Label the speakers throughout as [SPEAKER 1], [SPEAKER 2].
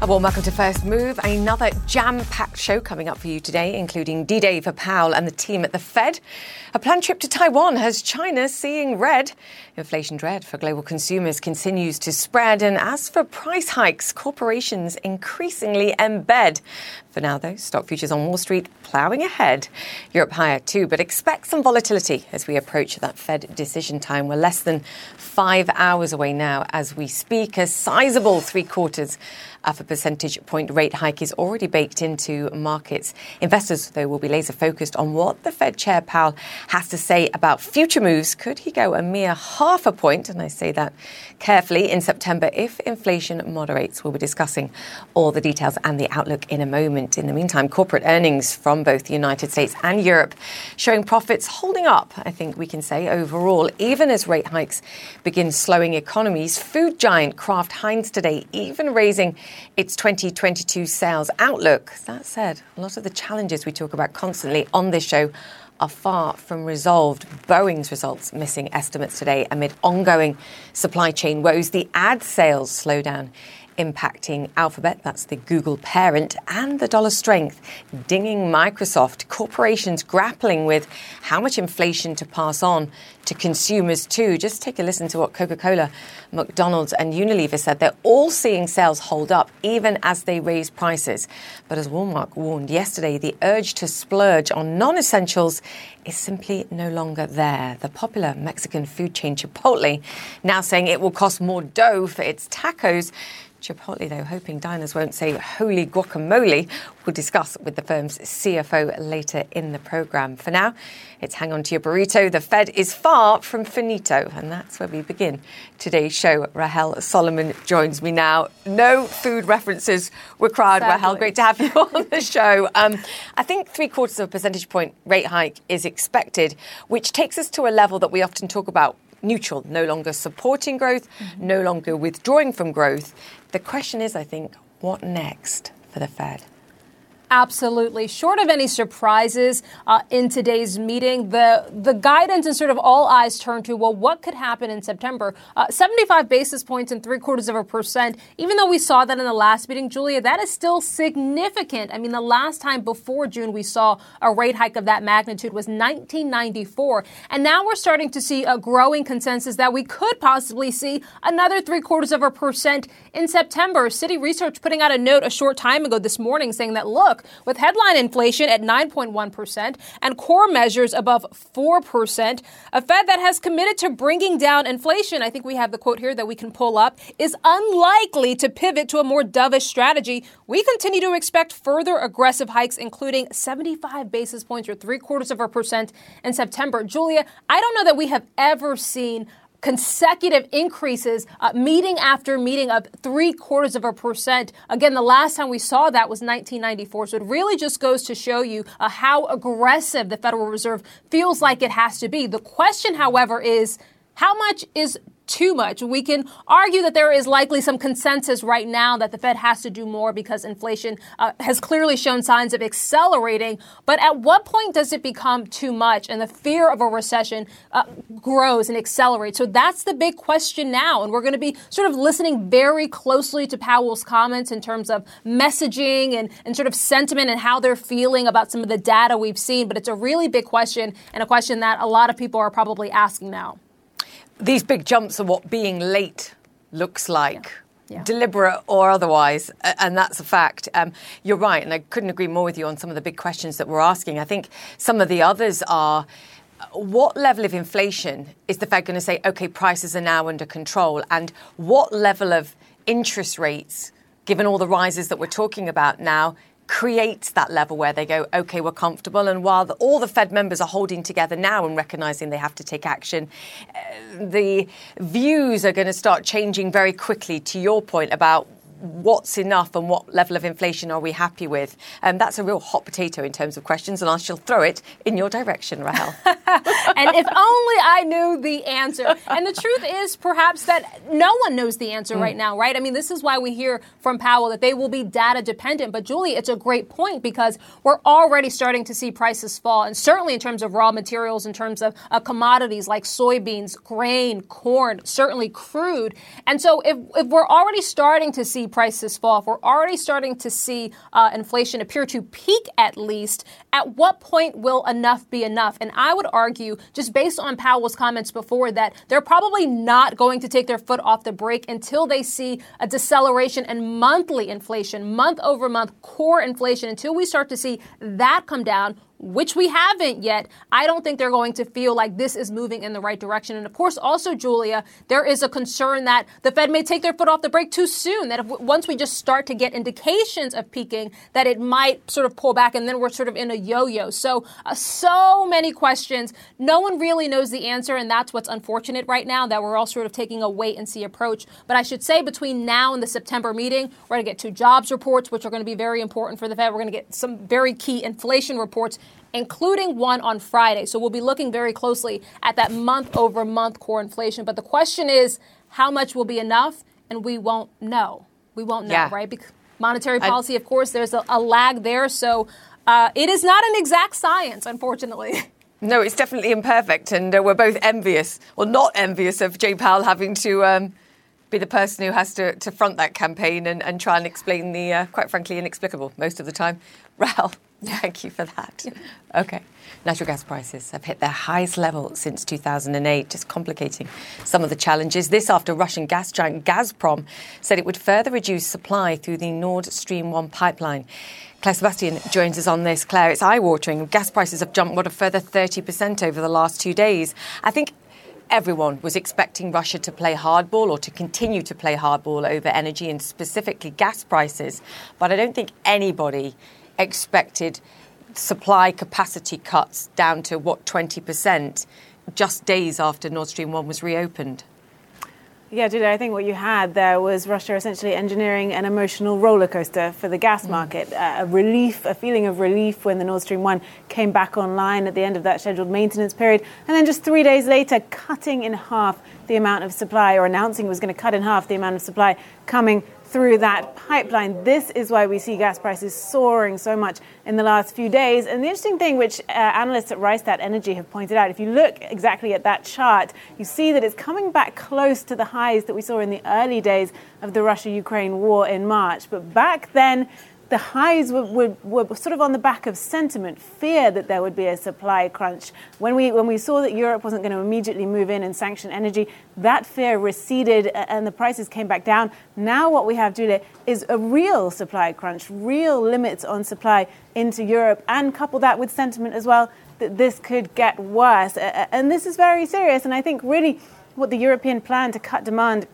[SPEAKER 1] A warm welcome to First Move. Another jam packed show coming up for you today, including D Day for Powell and the team at the Fed. A planned trip to Taiwan has China seeing red. Inflation dread for global consumers continues to spread. And as for price hikes, corporations increasingly embed. For now, though, stock futures on Wall Street ploughing ahead. Europe higher too, but expect some volatility as we approach that Fed decision time. We're less than five hours away now as we speak. A sizable three quarters of a percentage point rate hike is already baked into markets. Investors, though, will be laser focused on what the Fed Chair Powell has to say about future moves. Could he go a mere half a point? And I say that carefully in September if inflation moderates. We'll be discussing all the details and the outlook in a moment. In the meantime, corporate earnings from both the United States and Europe showing profits holding up, I think we can say overall, even as rate hikes begin slowing economies. Food giant Kraft Heinz today even raising its 2022 sales outlook. That said, a lot of the challenges we talk about constantly on this show are far from resolved. Boeing's results missing estimates today amid ongoing supply chain woes. The ad sales slowdown impacting Alphabet, that's the Google parent, and the dollar strength dinging Microsoft. Corporations grappling with how much inflation to pass on to consumers too. Just take a listen to what Coca-Cola, McDonald's and Unilever said. They're all seeing sales hold up even as they raise prices. But as Walmart warned yesterday, the urge to splurge on non-essentials is simply no longer there. The popular Mexican food chain Chipotle now saying it will cost more dough for its tacos Chipotle, though, hoping diners won't say holy guacamole. We'll discuss with the firm's CFO later in the programme. For now, it's hang on to your burrito. The Fed is far from finito, and that's where we begin today's show. Rahel Solomon joins me now. No food references required. Sadly. Rahel, great to have you on the show. Um, I think three quarters of a percentage point rate hike is expected, which takes us to a level that we often talk about neutral, no longer supporting growth, mm-hmm. no longer withdrawing from growth. The question is, I think, what next for the Fed?
[SPEAKER 2] Absolutely. Short of any surprises uh, in today's meeting, the the guidance and sort of all eyes turn to well, what could happen in September? Uh, 75 basis points and three quarters of a percent. Even though we saw that in the last meeting, Julia, that is still significant. I mean, the last time before June we saw a rate hike of that magnitude was 1994, and now we're starting to see a growing consensus that we could possibly see another three quarters of a percent in September. Citi Research putting out a note a short time ago this morning saying that look with headline inflation at 9.1% and core measures above 4%. A Fed that has committed to bringing down inflation, I think we have the quote here that we can pull up, is unlikely to pivot to a more dovish strategy. We continue to expect further aggressive hikes, including 75 basis points or three quarters of a percent in September. Julia, I don't know that we have ever seen consecutive increases, uh, meeting after meeting of three quarters of a percent. Again, the last time we saw that was 1994. So it really just goes to show you uh, how aggressive the Federal Reserve feels like it has to be. The question, however, is how much is too much. We can argue that there is likely some consensus right now that the Fed has to do more because inflation uh, has clearly shown signs of accelerating. But at what point does it become too much and the fear of a recession uh, grows and accelerates? So that's the big question now. And we're going to be sort of listening very closely to Powell's comments in terms of messaging and, and sort of sentiment and how they're feeling about some of the data we've seen. But it's a really big question and a question that a lot of people are probably asking now.
[SPEAKER 1] These big jumps are what being late looks like. Yeah. Yeah. deliberate or otherwise, and that's a fact. Um, you're right, and I couldn't agree more with you on some of the big questions that we're asking. I think some of the others are. What level of inflation is the Fed going to say, okay, prices are now under control? And what level of interest rates, given all the rises that we're talking about now, creates that level where they go, okay, we're comfortable. And while the, all the Fed members are holding together now and recognizing they have to take action, uh, the views are going to start changing very quickly. To your point about what's enough and what level of inflation are we happy with? Um, that's a real hot potato in terms of questions, and I shall throw it in your direction, Rahel.
[SPEAKER 2] and if only I knew the answer. And the truth is, perhaps, that no one knows the answer mm. right now, right? I mean, this is why we hear from Powell that they will be data dependent. But, Julie, it's a great point because we're already starting to see prices fall, and certainly in terms of raw materials, in terms of uh, commodities like soybeans, grain, corn, certainly crude. And so, if, if we're already starting to see prices fall, if we're already starting to see uh, inflation appear to peak at least, at what point will enough be enough? And I would argue, just based on Powell's comments before, that they're probably not going to take their foot off the brake until they see a deceleration in monthly inflation, month over month core inflation, until we start to see that come down which we haven't yet, I don't think they're going to feel like this is moving in the right direction. And of course, also, Julia, there is a concern that the Fed may take their foot off the brake too soon. That if, once we just start to get indications of peaking, that it might sort of pull back and then we're sort of in a yo yo. So, uh, so many questions. No one really knows the answer. And that's what's unfortunate right now that we're all sort of taking a wait and see approach. But I should say, between now and the September meeting, we're going to get two jobs reports, which are going to be very important for the Fed. We're going to get some very key inflation reports including one on Friday. So we'll be looking very closely at that month over month core inflation. But the question is, how much will be enough? And we won't know. We won't know, yeah. right? Because monetary policy, I, of course, there's a, a lag there. So uh, it is not an exact science, unfortunately.
[SPEAKER 1] No, it's definitely imperfect. And uh, we're both envious, or not envious, of Jay Powell having to. Um, be the person who has to, to front that campaign and, and try and explain the, uh, quite frankly, inexplicable most of the time. Rahel, Thank you for that. Okay. Natural gas prices have hit their highest level since 2008, just complicating some of the challenges. This after Russian gas giant Gazprom said it would further reduce supply through the Nord Stream 1 pipeline. Claire Sebastian joins us on this. Claire, it's eye watering. Gas prices have jumped, what, a further 30% over the last two days. I think everyone was expecting Russia to play hardball or to continue to play hardball over energy and specifically gas prices. But I don't think anybody expected supply capacity cuts down to what 20% just days after Nord Stream 1 was reopened.
[SPEAKER 3] Yeah, Julia, I think what you had there was Russia essentially engineering an emotional roller coaster for the gas mm. market. Uh, a relief, a feeling of relief when the Nord Stream 1 came back online at the end of that scheduled maintenance period. And then just three days later, cutting in half the amount of supply, or announcing was going to cut in half the amount of supply coming through that pipeline. This is why we see gas prices soaring so much in the last few days. And the interesting thing, which uh, analysts at Rystad Energy have pointed out, if you look exactly at that chart, you see that it's coming back close to the highs that we saw in the early days of the Russia Ukraine war in March. But back then, the highs were, were, were, sort of on the back of sentiment, fear that there would be a supply crunch. When we, when we saw that Europe wasn't going to immediately move in and sanction energy, that fear receded and the prices came back down. Now, what we have, Julia, is a real supply crunch, real limits on supply into Europe, and couple that with sentiment as well that this could get worse. And this is very serious. And I think really what the European plan to cut demand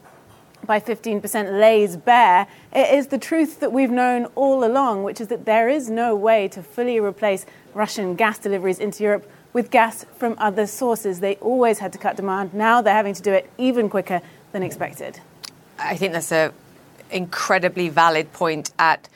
[SPEAKER 3] by 15% lays bare it is the truth that we've known all along, which is that there is no way to fully replace Russian gas deliveries into Europe with gas from other sources. They always had to cut demand. Now they're having to do it even quicker than expected.
[SPEAKER 1] I think that's an incredibly valid point at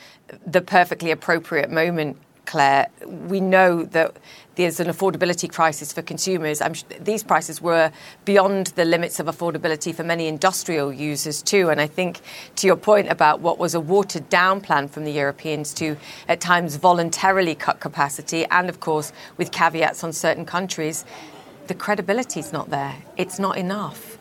[SPEAKER 1] the perfectly appropriate moment Claire, we know that there's an affordability crisis for consumers. these prices were beyond the limits of affordability for many industrial users too. And I think to your point about what was a watered down plan from the Europeans to at times voluntarily cut capacity, and of course with caveats on certain countries, the credibility is not there. It's not enough.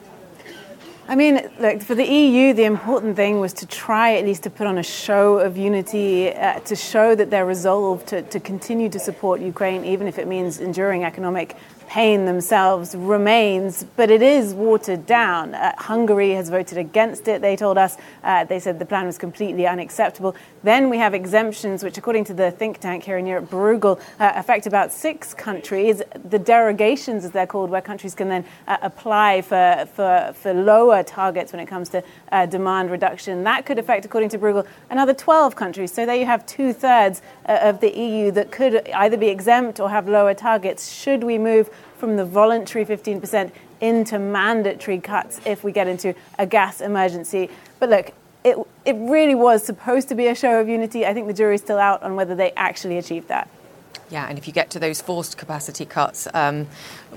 [SPEAKER 3] I mean, look, for the EU, the important thing was to try at least to put on a show of unity, uh, to show that they're resolved to, to continue to support Ukraine, even if it means enduring economic pain themselves remains, but it is watered down. Uh, Hungary has voted against it, they told us. Uh, they said the plan was completely unacceptable. Then we have exemptions, which, according to the think tank here in Europe, Bruegel, uh, affect about six countries. The derogations, as they're called, where countries can then uh, apply for, for, for lower targets when it comes to uh, demand reduction. That could affect, according to Bruegel, another 12 countries. So there you have two thirds uh, of the EU that could either be exempt or have lower targets should we move from the voluntary 15% into mandatory cuts if we get into a gas emergency. But look, it, it really was supposed to be a show of unity. I think the jury's still out on whether they actually achieved that.
[SPEAKER 1] Yeah, and if you get to those forced capacity cuts, um,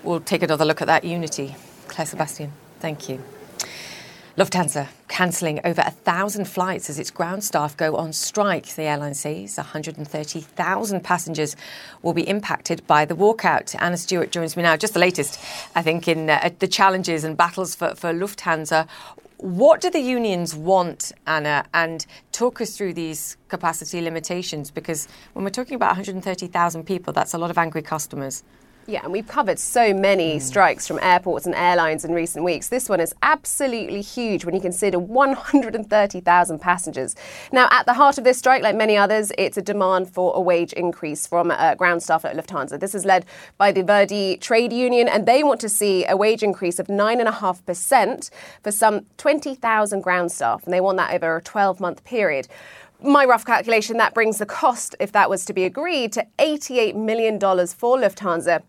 [SPEAKER 1] we'll take another look at that unity. Claire Sebastian, thank you. Lufthansa cancelling over a thousand flights as its ground staff go on strike. The airline says 130,000 passengers will be impacted by the walkout. Anna Stewart joins me now. Just the latest, I think, in uh, the challenges and battles for, for Lufthansa. what do the unions want, Anna? And talk us through these capacity limitations because when we're talking about 130,000 people, that's a lot of angry customers.
[SPEAKER 4] Yeah, and we've covered so many mm. strikes from airports and airlines in recent weeks. This one is absolutely huge when you consider 130,000 passengers. Now, at the heart of this strike, like many others, it's a demand for a wage increase from uh, ground staff at Lufthansa. This is led by the Verdi trade union, and they want to see a wage increase of 9.5% for some 20,000 ground staff, and they want that over a 12 month period my rough calculation, that brings the cost, if that was to be agreed, to $88 million for Lufthansa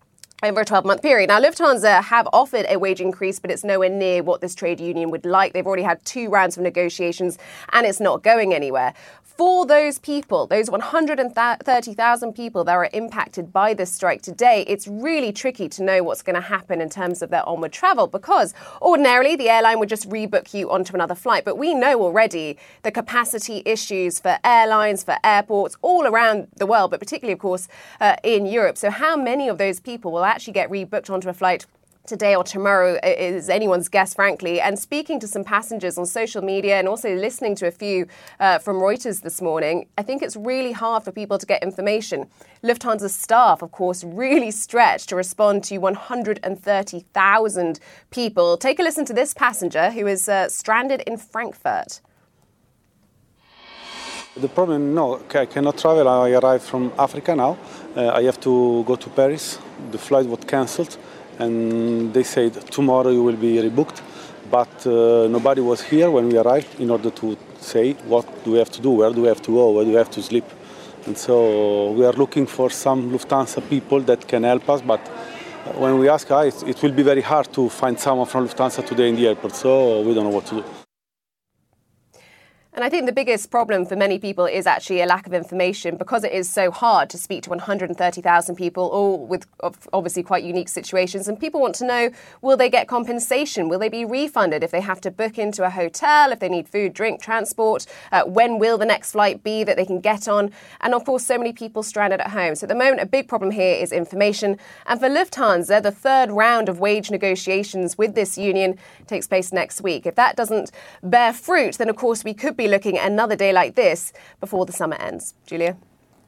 [SPEAKER 4] over a 12 month period. Now, Lufthansa have offered a wage increase, but it's nowhere near what this trade union would like. They've already had two rounds of negotiations and it's not going anywhere for those people, those 130,000 people that are impacted by this strike today, it's really tricky to know what's going to happen in terms of their onward travel because ordinarily the airline would just rebook you onto another flight. But we know already the capacity issues for airlines, for airports all around the world, but particularly, of course, uh, in Europe. So, how many of those people will actually get rebooked onto a flight? today or tomorrow is anyone's guess, frankly. And speaking to some passengers on social media and also listening to a few uh, from Reuters this morning, I think it's really hard for people to get information. Lufthansa's staff, of course, really stretched to respond to 130,000 people. Take a listen to this passenger who is uh, stranded in Frankfurt.
[SPEAKER 5] The problem, no, I cannot travel. I arrived from Africa now. Uh, I have to go to Paris. The flight was cancelled and they said tomorrow you will be rebooked. But uh, nobody was here when we arrived in order to say what do we have to do, where do we have to go, where do we have to sleep. And so we are looking for some Lufthansa people that can help us, but when we ask, ah, it, it will be very hard to find someone from Lufthansa today in the airport, so we don't know what to do.
[SPEAKER 4] And I think the biggest problem for many people is actually a lack of information because it is so hard to speak to 130,000 people, all with obviously quite unique situations. And people want to know will they get compensation? Will they be refunded if they have to book into a hotel, if they need food, drink, transport? Uh, when will the next flight be that they can get on? And of course, so many people stranded at home. So at the moment, a big problem here is information. And for Lufthansa, the third round of wage negotiations with this union takes place next week. If that doesn't bear fruit, then of course we could be looking at another day like this before the summer ends. Julia?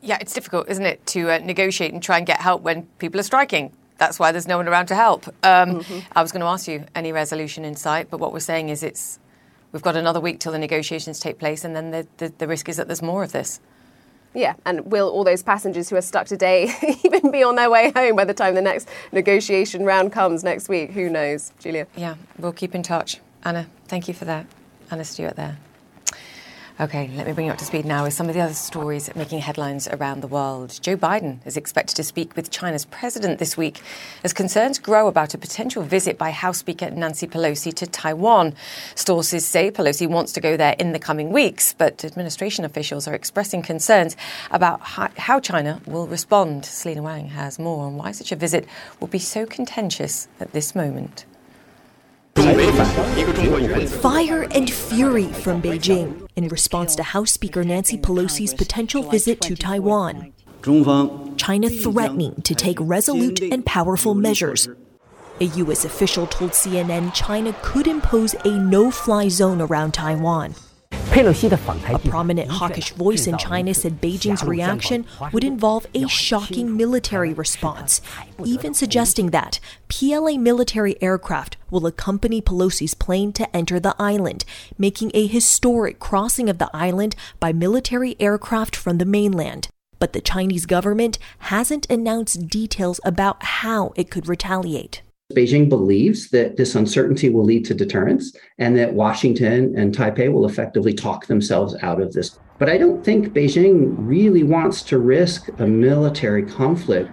[SPEAKER 1] Yeah, it's difficult, isn't it, to uh, negotiate and try and get help when people are striking. That's why there's no one around to help. Um, mm-hmm. I was going to ask you any resolution in sight, but what we're saying is it's we've got another week till the negotiations take place, and then the, the, the risk is that there's more of this.
[SPEAKER 4] Yeah, and will all those passengers who are stuck today even be on their way home by the time the next negotiation round comes next week? Who knows, Julia?
[SPEAKER 1] Yeah, we'll keep in touch. Anna, thank you for that. Anna Stewart there. Okay, let me bring you up to speed now with some of the other stories making headlines around the world. Joe Biden is expected to speak with China's president this week as concerns grow about a potential visit by House Speaker Nancy Pelosi to Taiwan. Sources say Pelosi wants to go there in the coming weeks, but administration officials are expressing concerns about how China will respond. Selena Wang has more on why such a visit will be so contentious at this moment.
[SPEAKER 6] Fire and fury from Beijing in response to House Speaker Nancy Pelosi's potential visit to Taiwan. China threatening to take resolute and powerful measures. A U.S. official told CNN China could impose a no fly zone around Taiwan. A prominent hawkish voice in China said Beijing's reaction would involve a shocking military response, even suggesting that PLA military aircraft will accompany Pelosi's plane to enter the island, making a historic crossing of the island by military aircraft from the mainland. But the Chinese government hasn't announced details about how it could retaliate.
[SPEAKER 7] Beijing believes that this uncertainty will lead to deterrence and that Washington and Taipei will effectively talk themselves out of this. But I don't think Beijing really wants to risk a military conflict.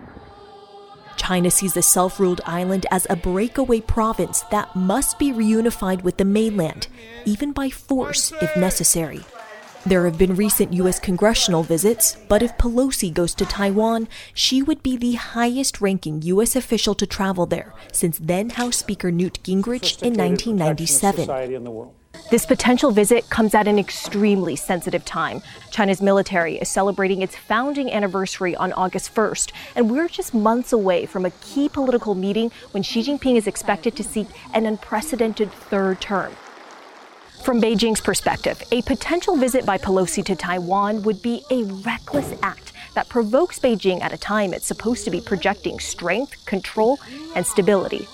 [SPEAKER 6] China sees the self ruled island as a breakaway province that must be reunified with the mainland, even by force if necessary. There have been recent U.S. congressional visits, but if Pelosi goes to Taiwan, she would be the highest ranking U.S. official to travel there since then House Speaker Newt Gingrich in 1997.
[SPEAKER 8] This potential visit comes at an extremely sensitive time. China's military is celebrating its founding anniversary on August 1st, and we're just months away from a key political meeting when Xi Jinping is expected to seek an unprecedented third term. From Beijing's perspective, a potential visit by Pelosi to Taiwan would be a reckless act that provokes Beijing at a time it's supposed to be projecting strength, control, and stability.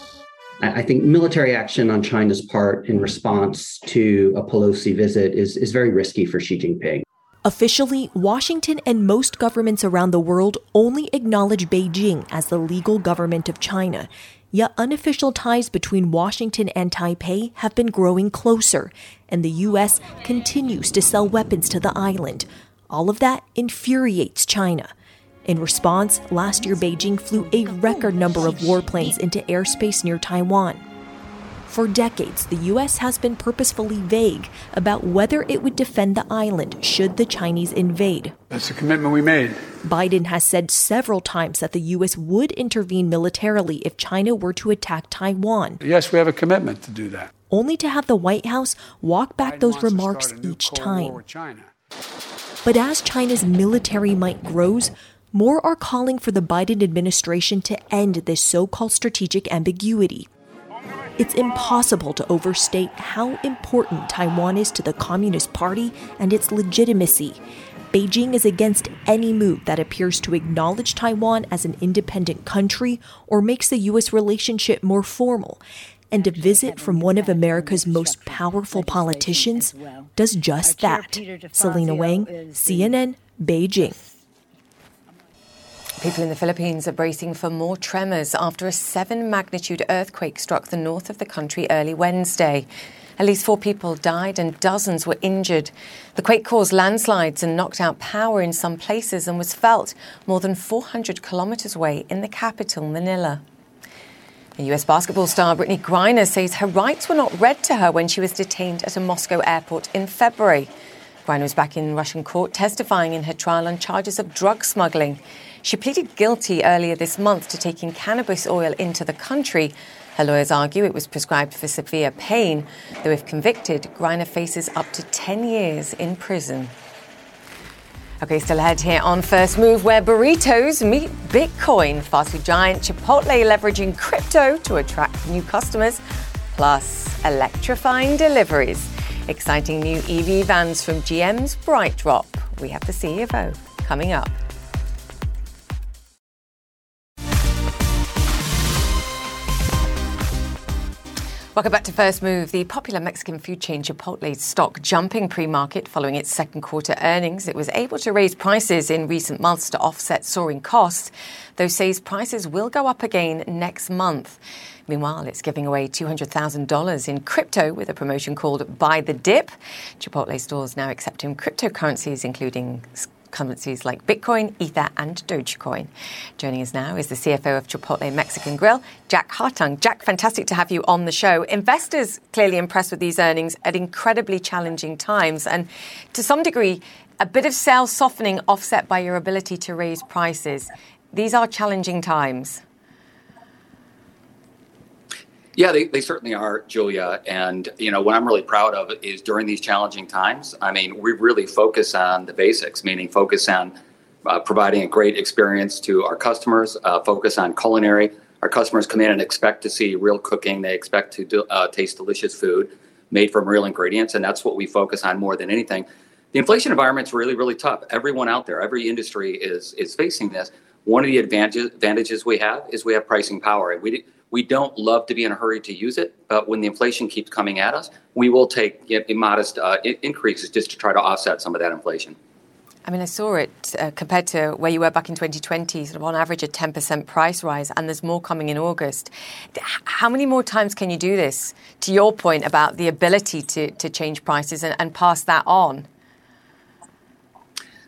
[SPEAKER 7] I think military action on China's part in response to a Pelosi visit is, is very risky for Xi Jinping.
[SPEAKER 6] Officially, Washington and most governments around the world only acknowledge Beijing as the legal government of China. Yet unofficial ties between Washington and Taipei have been growing closer, and the U.S. continues to sell weapons to the island. All of that infuriates China. In response, last year Beijing flew a record number of warplanes into airspace near Taiwan. For decades, the U.S. has been purposefully vague about whether it would defend the island should the Chinese invade.
[SPEAKER 9] That's a commitment we made.
[SPEAKER 6] Biden has said several times that the U.S. would intervene militarily if China were to attack Taiwan.
[SPEAKER 9] Yes, we have a commitment to do that.
[SPEAKER 6] Only to have the White House walk back
[SPEAKER 9] Biden
[SPEAKER 6] those remarks
[SPEAKER 9] start a new
[SPEAKER 6] each time. But as China's military might grows, more are calling for the Biden administration to end this so called strategic ambiguity. It's impossible to overstate how important Taiwan is to the Communist Party and its legitimacy. Beijing is against any move that appears to acknowledge Taiwan as an independent country or makes the U.S. relationship more formal. And a visit from one of America's most powerful politicians does just that. Selena Wang, CNN, Beijing.
[SPEAKER 1] People in the Philippines are bracing for more tremors after a 7 magnitude earthquake struck the north of the country early Wednesday. At least four people died and dozens were injured. The quake caused landslides and knocked out power in some places and was felt more than 400 kilometers away in the capital, Manila. The US basketball star Brittney Griner says her rights were not read to her when she was detained at a Moscow airport in February. Griner was back in Russian court testifying in her trial on charges of drug smuggling. She pleaded guilty earlier this month to taking cannabis oil into the country. Her lawyers argue it was prescribed for severe pain, though if convicted, Griner faces up to 10 years in prison. Okay, still ahead here on First Move, where burritos meet Bitcoin. Fast food giant Chipotle leveraging crypto to attract new customers, plus electrifying deliveries. Exciting new EV vans from GM's BrightDrop. We have the CFO coming up. Welcome back to First Move. The popular Mexican food chain Chipotle's stock jumping pre market following its second quarter earnings. It was able to raise prices in recent months to offset soaring costs, though says prices will go up again next month. Meanwhile, it's giving away $200,000 in crypto with a promotion called Buy the Dip. Chipotle stores now accepting cryptocurrencies, including currencies like Bitcoin, Ether, and Dogecoin. Joining us now is the CFO of Chipotle Mexican Grill, Jack Hartung. Jack, fantastic to have you on the show. Investors clearly impressed with these earnings at incredibly challenging times, and to some degree, a bit of sales softening offset by your ability to raise prices. These are challenging times.
[SPEAKER 10] Yeah, they, they certainly are, Julia. And, you know, what I'm really proud of is during these challenging times, I mean, we really focus on the basics, meaning focus on uh, providing a great experience to our customers, uh, focus on culinary. Our customers come in and expect to see real cooking. They expect to do, uh, taste delicious food made from real ingredients. And that's what we focus on more than anything. The inflation environment's really, really tough. Everyone out there, every industry is, is facing this. One of the advantages, advantages we have is we have pricing power. We, we don't love to be in a hurry to use it, but when the inflation keeps coming at us, we will take you know, modest uh, increases just to try to offset some of that inflation.
[SPEAKER 1] I mean, I saw it uh, compared to where you were back in 2020, sort of on average a 10% price rise, and there's more coming in August. How many more times can you do this? To your point about the ability to, to change prices and, and pass that on?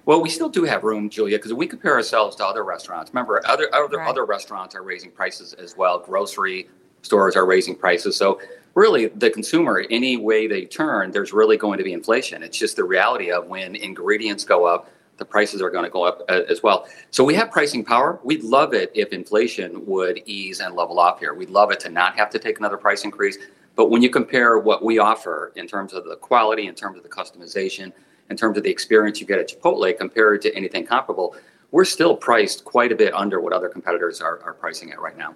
[SPEAKER 10] Well, we still do have room, Julia, because we compare ourselves to other restaurants. Remember, other other, right. other restaurants are raising prices as well. Grocery stores are raising prices. So really, the consumer, any way they turn, there's really going to be inflation. It's just the reality of when ingredients go up, the prices are going to go up uh, as well. So we have pricing power. We'd love it if inflation would ease and level off here. We'd love it to not have to take another price increase. But when you compare what we offer in terms of the quality, in terms of the customization, in terms of the experience you get at Chipotle compared to anything comparable, we're still priced quite a bit under what other competitors are, are pricing at right now.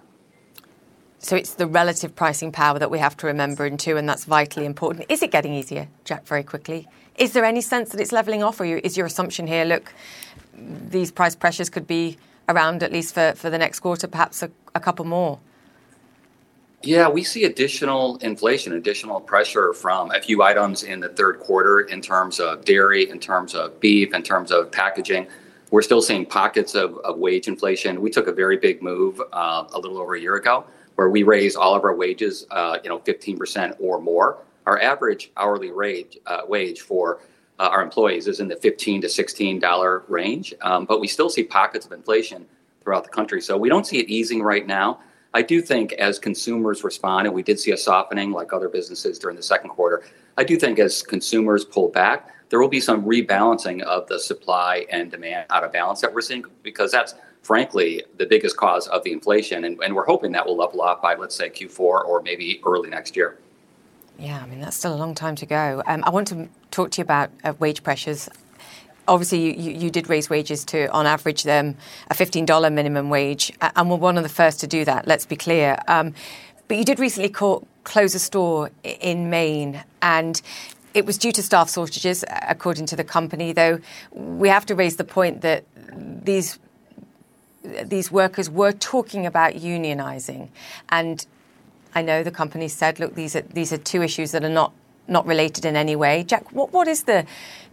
[SPEAKER 1] So it's the relative pricing power that we have to remember into, and that's vitally important. Is it getting easier, Jack, very quickly? Is there any sense that it's levelling off, or is your assumption here, look, these price pressures could be around at least for, for the next quarter, perhaps a, a couple more?
[SPEAKER 10] Yeah, we see additional inflation, additional pressure from a few items in the third quarter in terms of dairy, in terms of beef, in terms of packaging. We're still seeing pockets of, of wage inflation. We took a very big move uh, a little over a year ago where we raised all of our wages, uh, you know, 15% or more. Our average hourly rate, uh, wage for uh, our employees is in the 15 to 16 dollar range, um, but we still see pockets of inflation throughout the country. So we don't see it easing right now. I do think as consumers respond, and we did see a softening like other businesses during the second quarter. I do think as consumers pull back, there will be some rebalancing of the supply and demand out of balance that we're seeing because that's frankly, the biggest cause of the inflation. And, and we're hoping that will level off by, let's say, Q4 or maybe early next year.
[SPEAKER 1] Yeah, I mean, that's still a long time to go. Um, I want to talk to you about uh, wage pressures. Obviously, you, you, did raise wages to, on average, them a $15 minimum wage, and we're one of the first to do that, let's be clear. Um, but you did recently call, close a store in Maine, and it was due to staff shortages, according to the company, though we have to raise the point that these these workers were talking about unionizing. And I know the company said, look, these are, these are two issues that are not, not related in any way. Jack, what, what is the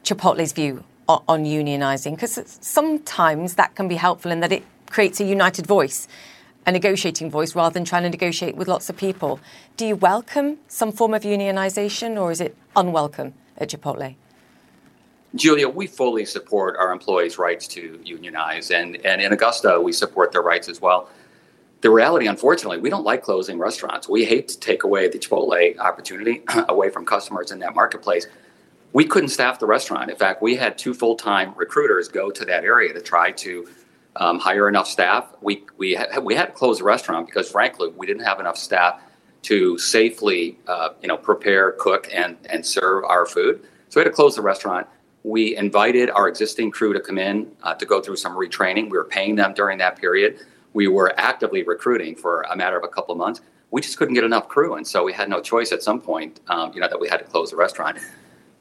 [SPEAKER 1] Chipotle's view on, on unionizing? Because sometimes that can be helpful in that it creates a united voice, a negotiating voice, rather than trying to negotiate with lots of people. Do you welcome some form of unionization or is it unwelcome at Chipotle?
[SPEAKER 10] Julia, we fully support our employees' rights to unionize, and, and in Augusta, we support their rights as well. The reality, unfortunately, we don't like closing restaurants. We hate to take away the Chipotle opportunity away from customers in that marketplace. We couldn't staff the restaurant. In fact, we had two full time recruiters go to that area to try to um, hire enough staff. We, we, ha- we had to close the restaurant because, frankly, we didn't have enough staff to safely uh, you know, prepare, cook, and, and serve our food. So we had to close the restaurant. We invited our existing crew to come in uh, to go through some retraining. We were paying them during that period. We were actively recruiting for a matter of a couple of months. We just couldn't get enough crew, and so we had no choice at some point, um, you know, that we had to close the restaurant.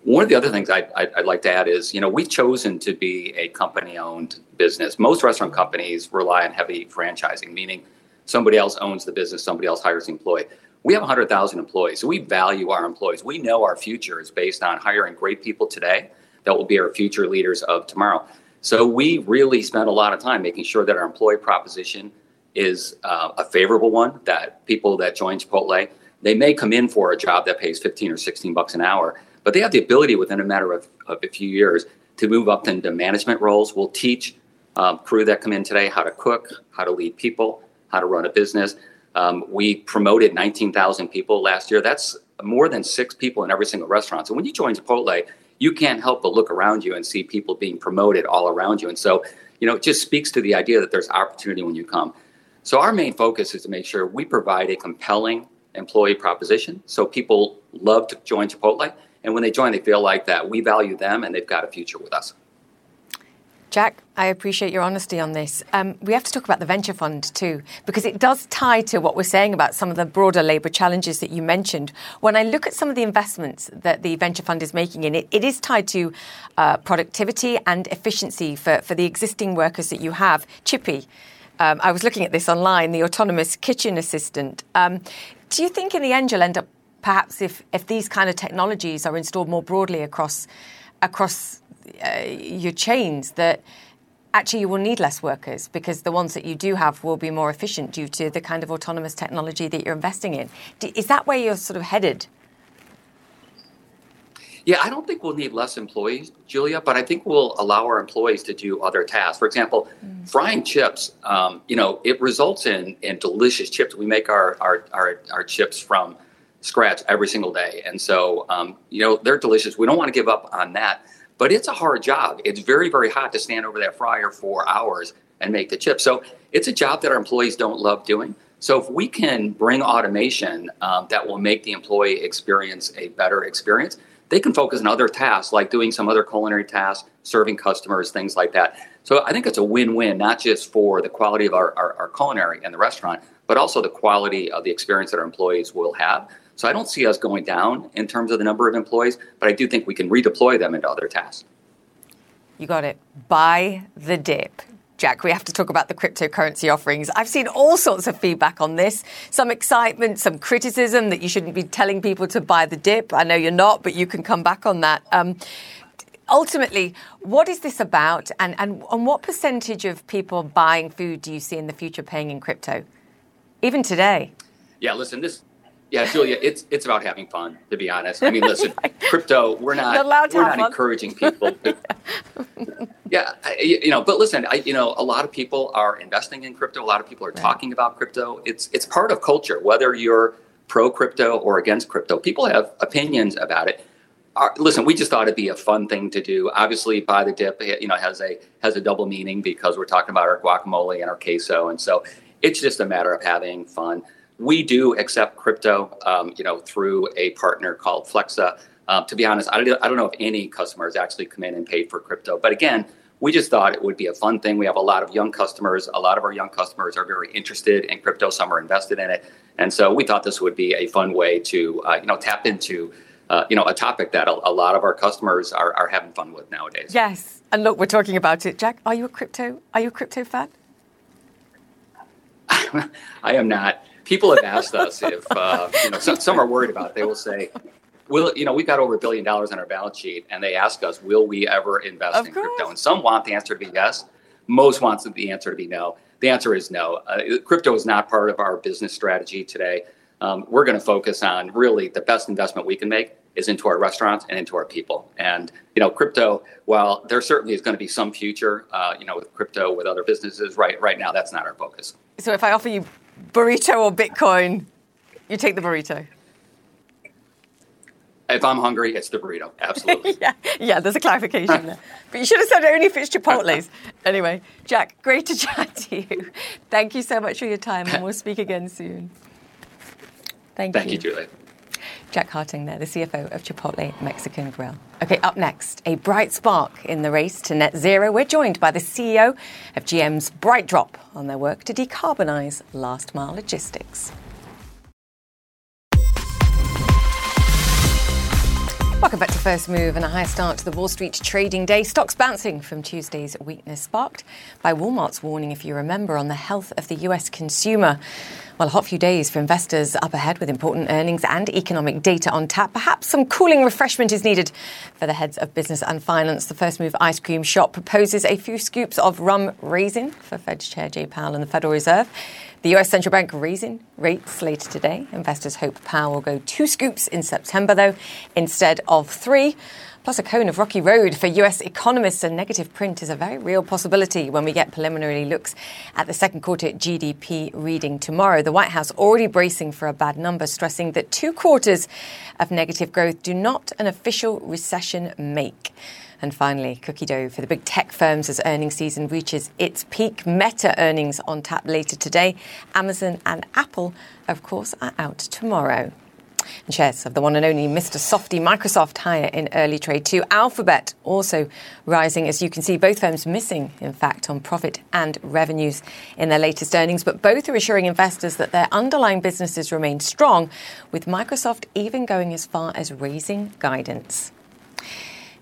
[SPEAKER 10] One of the other things I'd, I'd, like to add is, you know, we've chosen to be a company-owned business. Most restaurant companies rely on heavy franchising, meaning somebody else owns the business, somebody else hires the employee. We have 100,000 employees, so we value our employees. We know our future is based on hiring great people today that will be our future leaders of tomorrow. So we really spent a lot of time making sure that our employee proposition is uh, a favorable one. That people that join Chipotle, they may come in for a job that pays 15 or 16 bucks an hour, but they have the ability within a matter of, of a few years to move up into management roles. We'll teach um, crew that come in today how to cook, how to lead people, how to run a business. Um, we promoted 19,000 people last year. That's more than six people in every single restaurant. So when you join Chipotle, you can't help but look around you and see people being promoted all around you. And so, you know, it just speaks to the idea that there's opportunity when you come. So our main focus is to make sure we provide a compelling employee proposition so people love to join Chipotle. And when they join, they feel like that we value them and they've got a future with us.
[SPEAKER 1] Jack, I appreciate your honesty on this. Um, we have to talk about the venture fund too, because it does tie to what we're saying about some of the broader labour challenges that you mentioned. When I look at some of the investments that the venture fund is making in it, it is tied to uh, productivity and efficiency for, for the existing workers that you have. Chippy, um, I was looking at this online, the autonomous kitchen assistant. Um, do you think in the end you'll end up perhaps if, if these kind of technologies are installed more broadly across across uh, your chains that actually you will need less workers because the ones that you do have will be more efficient due to the kind of autonomous technology that you're investing in. Is that where you're sort of headed?
[SPEAKER 10] Yeah, I don't think we'll need less employees, Julia, but I think we'll allow our employees to do other tasks. For example, mm. frying chips, um, you know, it results in, in delicious chips. We make our, our, our, our chips from scratch every single day. And so, um, you know, they're delicious. We don't want to give up on that. But it's a hard job. It's very, very hot to stand over that fryer for hours and make the chips. So it's a job that our employees don't love doing. So if we can bring automation um, that will make the employee experience a better experience, they can focus on other tasks like doing some other culinary tasks, serving customers, things like that. So I think it's a win-win, not just for the quality of our, our, our culinary and the restaurant, but also the quality of the experience that our employees will have. So I don't see us going down in terms of the number of employees, but I do think we can redeploy them into other tasks.
[SPEAKER 1] You got it. Buy the dip. Jack, we have to talk about the cryptocurrency offerings. I've seen all sorts of feedback on this. Some excitement, some criticism that you shouldn't be telling people to buy the dip. I know you're not, but you can come back on that. Um, ultimately, what is this about, and, and, and what percentage of people buying food do you see in the future paying in crypto? Even today.
[SPEAKER 10] Yeah, listen, this yeah, Julia, it's it's about having fun. To be honest, I mean, listen, crypto. We're not we're not encouraging people. To, yeah, I, you know, but listen, I, you know, a lot of people are investing in crypto. A lot of people are right. talking about crypto. It's it's part of culture. Whether you're pro crypto or against crypto, people have opinions about it. Our, listen, we just thought it'd be a fun thing to do. Obviously, buy the dip, you know, has a has a double meaning because we're talking about our guacamole and our queso, and so it's just a matter of having fun. We do accept crypto, um, you know, through a partner called Flexa. Um, to be honest, I don't, I don't know if any customers actually come in and paid for crypto. But again, we just thought it would be a fun thing. We have a lot of young customers. A lot of our young customers are very interested in crypto. Some are invested in it, and so we thought this would be a fun way to, uh, you know, tap into, uh, you know, a topic that a, a, lot of our customers are, are having fun with nowadays.
[SPEAKER 1] Yes, and look, we're talking about it. Jack, are you a crypto? Are you a crypto fan?
[SPEAKER 10] I am not people have asked us if uh, you know some, some, are worried about it. They will say, "Will you know we've got over a billion dollars on our balance sheet?" And they ask us, "Will we ever invest of in course. crypto?" And some want the answer to be yes. Most wants the answer to be no. The answer is no. Uh, crypto is not part of our business strategy today. Um, we're going to focus on really the best investment we can make is into our restaurants and into our people. And you know, crypto, while there certainly is going to be some future, uh, you know, with crypto with other businesses, right right now that's not our focus.
[SPEAKER 1] So if I offer you burrito or Bitcoin, you take the burrito.
[SPEAKER 10] If I'm hungry, it's the burrito. Absolutely.
[SPEAKER 1] yeah, yeah. There's a clarification there, but you should have said only if it's Chipotle's. anyway, Jack, great to chat to you. Thank you so much for your time, and we'll speak again soon.
[SPEAKER 10] Thank, Thank you. Thank you, Julie.
[SPEAKER 1] Jack Hartung there, the CFO of Chipotle Mexican Grill. Okay, up next, a bright spark in the race to net zero. We're joined by the CEO of GM's BrightDrop on their work to decarbonise last mile logistics. Welcome back to First Move and a high start to the Wall Street trading day. Stocks bouncing from Tuesday's weakness, sparked by Walmart's warning, if you remember, on the health of the US consumer. Well, a hot few days for investors up ahead with important earnings and economic data on tap. Perhaps some cooling refreshment is needed for the heads of business and finance. The First Move ice cream shop proposes a few scoops of rum raisin for Fed Chair Jay Powell and the Federal Reserve. The US Central Bank raising rates later today. Investors hope Powell will go two scoops in September, though, instead of three. Plus, a cone of rocky road for US economists. A negative print is a very real possibility when we get preliminary looks at the second quarter GDP reading tomorrow. The White House already bracing for a bad number, stressing that two quarters of negative growth do not an official recession make. And finally, cookie dough for the big tech firms as earnings season reaches its peak. Meta earnings on tap later today. Amazon and Apple, of course, are out tomorrow. And shares of the one and only Mr. Softy Microsoft higher in early trade too. Alphabet also rising, as you can see, both firms missing, in fact, on profit and revenues in their latest earnings. But both are assuring investors that their underlying businesses remain strong, with Microsoft even going as far as raising guidance.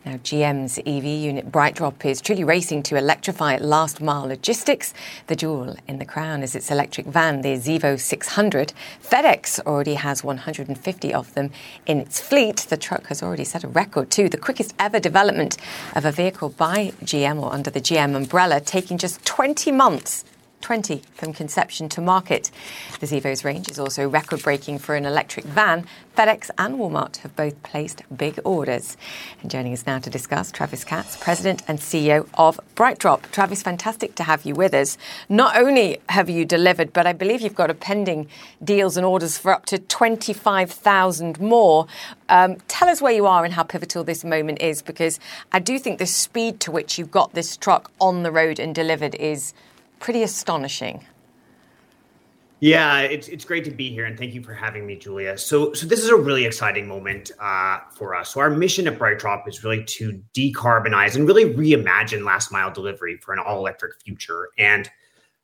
[SPEAKER 1] Now, GM's EV unit BrightDrop is truly racing to electrify last mile logistics. The jewel in the crown is its electric van, the Zevo 600. FedEx already has 150 of them in its fleet. The truck has already set a record, too, the quickest ever development of a vehicle by GM or under the GM umbrella, taking just 20 months 20 from conception to market. The Zevo's range is also record breaking for an electric van. FedEx and Walmart have both placed big orders. And joining us now to discuss, Travis Katz, President and CEO of BrightDrop. Travis, fantastic to have you with us. Not only have you delivered, but I believe you've got a pending deals and orders for up to 25,000 more. Um, tell us where you are and how pivotal this moment is, because I do think the speed to which you've got this truck on the road and delivered is pretty astonishing.
[SPEAKER 11] Yeah, it's it's great to be here, and thank you for having me, Julia. So, so this is a really exciting moment uh, for us. So, our mission at BrightDrop is really to decarbonize and really reimagine last mile delivery for an all electric future. And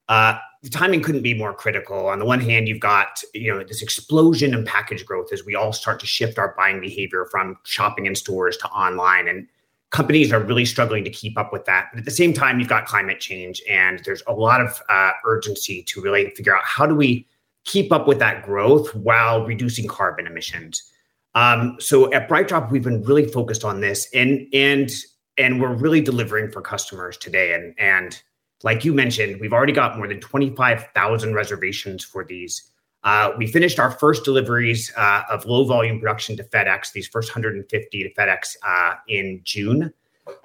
[SPEAKER 11] uh, the timing couldn't be more critical. On the one hand, you've got you know this explosion in package growth as we all start to shift our buying behavior from shopping in stores to online, and companies are really struggling to keep up with that. But at the same time, you've got climate change, and there's a lot of uh, urgency to really figure out how do we keep up with that growth while reducing carbon emissions. Um, so at BrightDrop, we've been really focused on this, and and and we're really delivering for customers today, and and like you mentioned, we've already got more than 25,000 reservations for these. Uh, we finished our first deliveries uh, of low volume production to FedEx, these first 150 to FedEx uh, in June.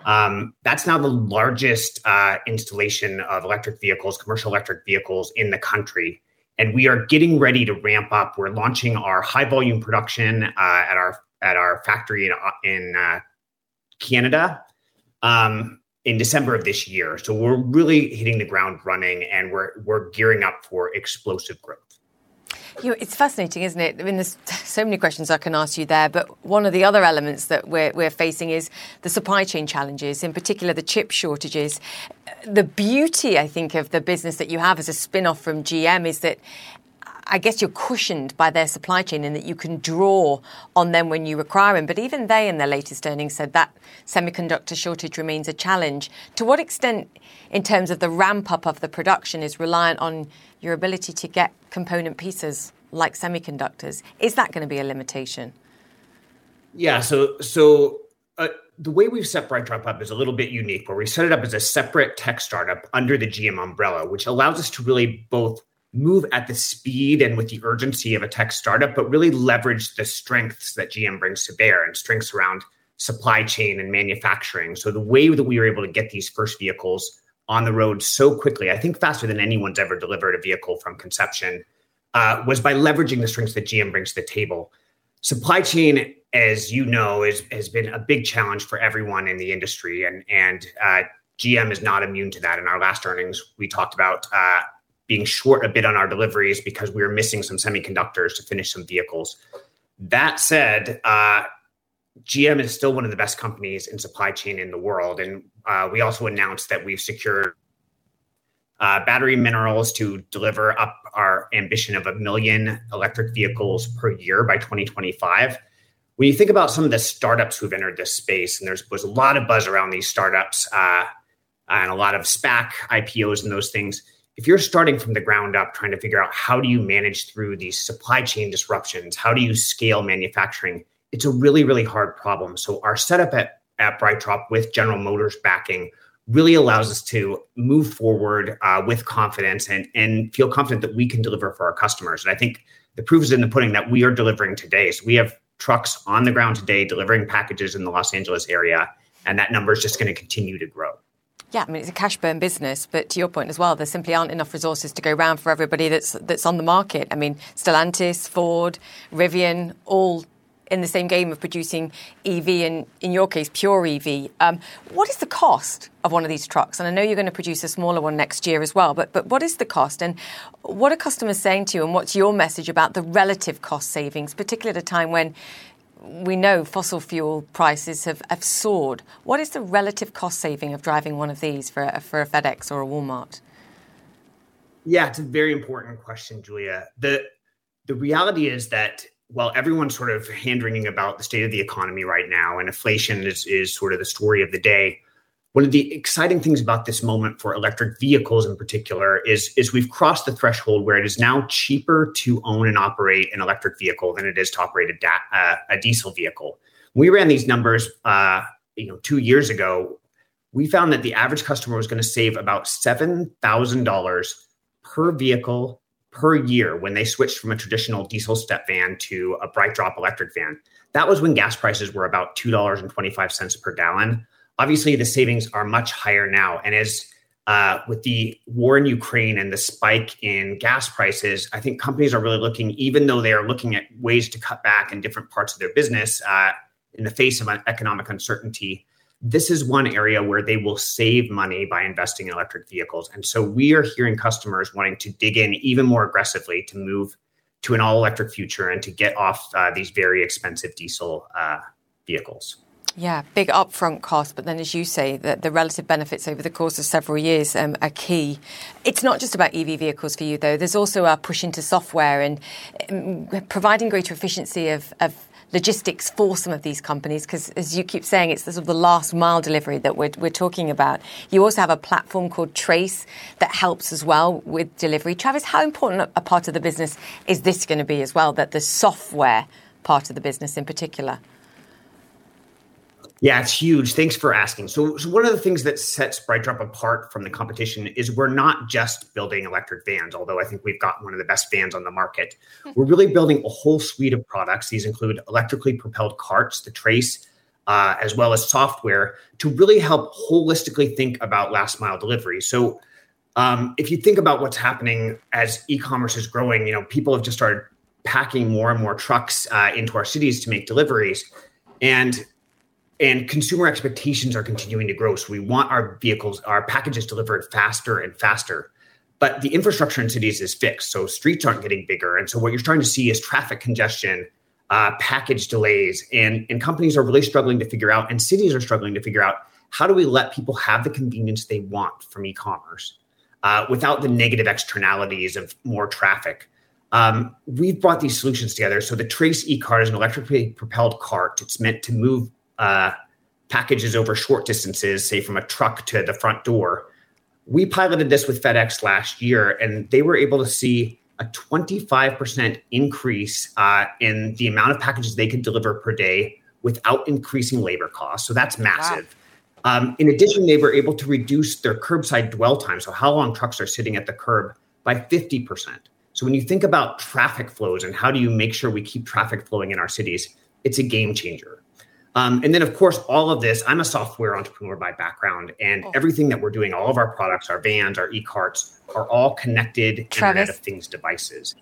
[SPEAKER 11] Um, that's now the largest uh, installation of electric vehicles, commercial electric vehicles in the country. And we are getting ready to ramp up. We're launching our high volume production uh, at our at our factory in, in uh, Canada. Um, in December of this year. So we're really hitting the ground running and we're we're gearing up for explosive growth.
[SPEAKER 1] You know, it's fascinating, isn't it? I mean, there's so many questions I can ask you there, but one of the other elements that we're, we're facing is the supply chain challenges, in particular the chip shortages. The beauty, I think, of the business that you have as a spin off from GM is that I guess you're cushioned by their supply chain in that you can draw on them when you require them. But even they, in their latest earnings, said that semiconductor shortage remains a challenge. To what extent, in terms of the ramp up of the production, is reliant on your ability to get component pieces like semiconductors? Is that going to be a limitation?
[SPEAKER 11] Yeah. So, so. Uh, the way we've set BrightDrop up is a little bit unique, where we set it up as a separate tech startup under the GM umbrella, which allows us to really both move at the speed and with the urgency of a tech startup, but really leverage the strengths that GM brings to bear and strengths around supply chain and manufacturing. So the way that we were able to get these first vehicles on the road so quickly, I think faster than anyone's ever delivered a vehicle from conception, uh, was by leveraging the strengths that GM brings to the table. Supply chain, as you know, is, has been a big challenge for everyone in the industry, and and uh, GM is not immune to that. In our last earnings, we talked about uh, being short a bit on our deliveries because we were missing some semiconductors to finish some vehicles. That said, uh, GM is still one of the best companies in supply chain in the world. And uh, we also announced that we've secured uh, battery minerals to deliver up our ambition of a million electric vehicles per year by 2025. When you think about some of the startups who've entered this space, and there's was a lot of buzz around these startups uh, and a lot of SPAC IPOs and those things if you're starting from the ground up trying to figure out how do you manage through these supply chain disruptions how do you scale manufacturing it's a really really hard problem. So our setup at, at BrightDrop with general motors backing really allows us to move forward uh, with confidence and, and feel confident that we can deliver for our customers. And i think the proof is in the pudding that we are delivering today. So we have trucks on the ground today delivering packages in the los angeles area and that number is just going to continue to grow
[SPEAKER 1] yeah, I mean it's a cash burn business, but to your point as well, there simply aren't enough resources to go around for everybody that's that's on the market. I mean, Stellantis, Ford, Rivian, all in the same game of producing EV and in your case pure EV. Um, what is the cost of one of these trucks? And I know you're going to produce a smaller one next year as well, but but what is the cost and what are customers saying to you and what's your message about the relative cost savings, particularly at a time when we know fossil fuel prices have, have soared. What is the relative cost saving of driving one of these for a, for a FedEx or a Walmart?
[SPEAKER 11] Yeah, it's a very important question, Julia. The the reality is that while everyone's sort of hand wringing about the state of the economy right now, and inflation is, is sort of the story of the day, one of the exciting things about this moment for electric vehicles in particular is, is we've crossed the threshold where it is now cheaper to own and operate an electric vehicle than it is to operate a, da- uh, a diesel vehicle. we ran these numbers uh, you know, two years ago. We found that the average customer was going to save about $7,000 per vehicle per year when they switched from a traditional diesel step van to a BrightDrop electric van. That was when gas prices were about $2.25 per gallon. Obviously, the savings are much higher now. And as uh, with the war in Ukraine and the spike in gas prices, I think companies are really looking, even though they are looking at ways to cut back in different parts of their business uh, in the face of economic uncertainty. This is one area where they will save money by investing in electric vehicles. And so we are hearing customers wanting to dig in even more aggressively to move to an all electric future and to get off uh, these very expensive diesel uh, vehicles.
[SPEAKER 1] Yeah, big upfront cost, but then as you say, the, the relative benefits over the course of several years um, are key. It's not just about EV vehicles for you, though. There's also a push into software and um, providing greater efficiency of, of logistics for some of these companies because as you keep saying it's the sort of the last mile delivery that we're, we're talking about you also have a platform called trace that helps as well with delivery travis how important a part of the business is this going to be as well that the software part of the business in particular
[SPEAKER 11] yeah, it's huge. Thanks for asking. So, so one of the things that sets BrightDrop apart from the competition is we're not just building electric vans, although I think we've got one of the best vans on the market. We're really building a whole suite of products. These include electrically propelled carts, the Trace, uh, as well as software to really help holistically think about last mile delivery. So, um, if you think about what's happening as e-commerce is growing, you know, people have just started packing more and more trucks uh, into our cities to make deliveries, and and consumer expectations are continuing to grow. So we want our vehicles, our packages delivered faster and faster. But the infrastructure in cities is fixed, so streets aren't getting bigger, and so what you're starting to see is traffic congestion, uh, package delays, and and companies are really struggling to figure out, and cities are struggling to figure out how do we let people have the convenience they want from e-commerce uh, without the negative externalities of more traffic. Um, we've brought these solutions together. So the Trace e-cart is an electrically propelled cart. It's meant to move uh, packages over short distances, say from a truck to the front door. We piloted this with FedEx last year, and they were able to see a 25% increase uh, in the amount of packages they could deliver per day without increasing labor costs. So that's massive. Wow. Um, in addition, they were able to reduce their curbside dwell time, so how long trucks are sitting at the curb, by 50%. So when you think about traffic flows and how do you make sure we keep traffic flowing in our cities, it's a game changer. Um, and then, of course, all of this, I'm a software entrepreneur by background, and oh. everything that we're doing, all of our products, our vans, our e carts, are all connected Travis, Internet of Things devices.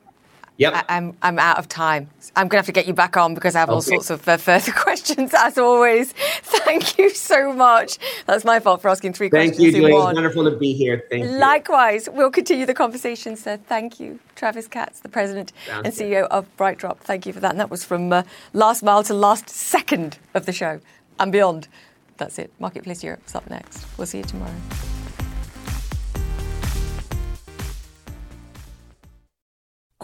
[SPEAKER 11] Yep. I,
[SPEAKER 1] am I'm, I'm out of time. I'm going to have to get you back on because I have okay. all sorts of uh, further questions as always. Thank you so much. That's my fault for asking three
[SPEAKER 11] Thank
[SPEAKER 1] questions
[SPEAKER 11] Thank
[SPEAKER 1] you,
[SPEAKER 11] one. It's wonderful to be here. Thank you.
[SPEAKER 1] Likewise, we'll continue the conversation, sir. Thank you. Travis Katz, the president Sounds and CEO good. of BrightDrop. Thank you for that. And that was from uh, last mile to last second of the show and beyond. That's it. Marketplace Europe's up next. We'll see you tomorrow.